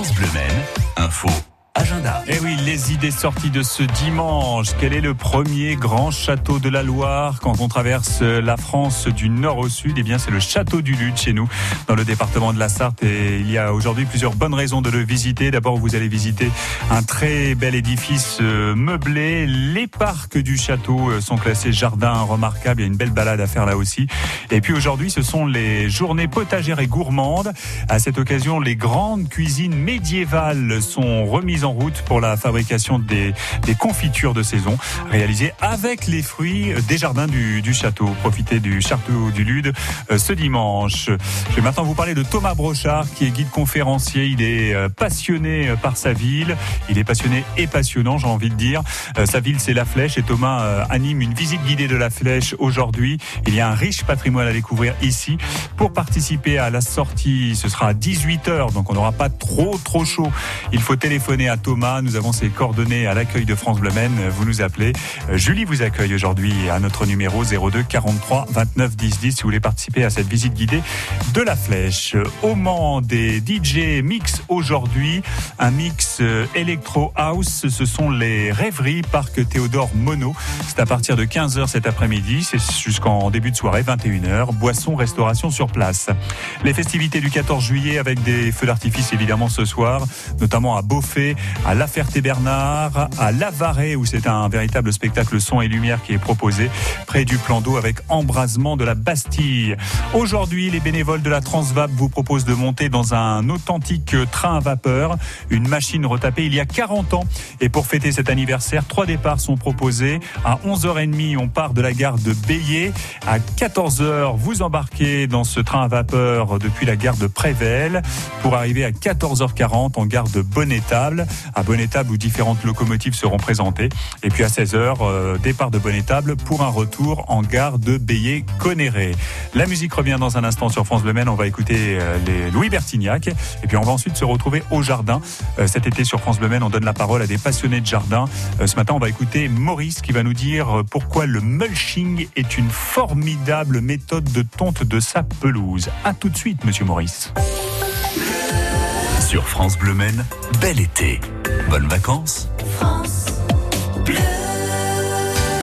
France Bleu Maine, info agenda. Eh oui, les idées sorties de ce dimanche. Quel est le premier grand château de la Loire quand on traverse la France du nord au sud? Eh bien, c'est le château du Lude chez nous, dans le département de la Sarthe. Et il y a aujourd'hui plusieurs bonnes raisons de le visiter. D'abord, vous allez visiter un très bel édifice euh, meublé. Les parcs du château euh, sont classés jardin remarquable. Il y a une belle balade à faire là aussi. Et puis aujourd'hui, ce sont les journées potagères et gourmandes. À cette occasion, les grandes cuisines médiévales sont remises en route pour la fabrication des, confitures de saison réalisées avec les fruits des jardins du, du château. Profitez du château du Lude euh, ce dimanche. Je vais maintenant vous parler de Thomas Brochard qui est guide conférencier. Il est euh, passionné euh, par sa ville. Il est passionné et passionnant, j'ai envie de dire. Sa ville, c'est la Flèche et Thomas anime une visite guidée de la Flèche aujourd'hui. Il y a un riche patrimoine à découvrir ici. Pour participer à la sortie, ce sera à 18h, donc on n'aura pas trop trop chaud. Il faut téléphoner à Thomas. Nous avons ses coordonnées à l'accueil de France Bleu. Vous nous appelez. Julie vous accueille aujourd'hui à notre numéro 02 43 29 10 10 si vous voulez participer à cette visite guidée de la Flèche. Au Mans, des DJ mix aujourd'hui. Un mix Electro House. Ce sont les rêveries Parc Théodore Mono. C'est à partir de 15h cet après-midi. C'est jusqu'en début de soirée, 21h. Boisson, restauration sur place. Les festivités du 14 juillet avec des feux d'artifice évidemment ce soir, notamment à Beaufay, à La Ferté-Bernard, à Lavaret où c'est un véritable spectacle son et lumière qui est proposé près du plan d'eau avec embrasement de la Bastille. Aujourd'hui, les bénévoles de la Transvap vous proposent de monter dans un authentique train à vapeur, une machine retapée il y a 40 ans. Et pour fêter cet anniversaire, trois départs sont proposés. À 11h30, on part de la gare de Bélier. À 14h, vous embarquez dans ce train à vapeur depuis la gare de Prével pour arriver à 14h40 en gare de Bonnetable à Bonnetable où différentes locomotives seront présentées. Et puis à 16h, euh, départ de Bonnetable pour un retour en gare de Bélier-Conéré. La musique revient dans un instant sur France Bleu Maine. On va écouter euh, les Louis Bertignac. Et puis on va ensuite se retrouver au jardin. Euh, cet été sur France Bleu Maine, on donne la parole à des passionnés de jardin. ce matin, on va écouter Maurice qui va nous dire pourquoi le mulching est une formidable méthode de tonte de sa pelouse. A tout de suite, monsieur Maurice. Sur France Bleu Maine, bel été. Bonnes vacances. France.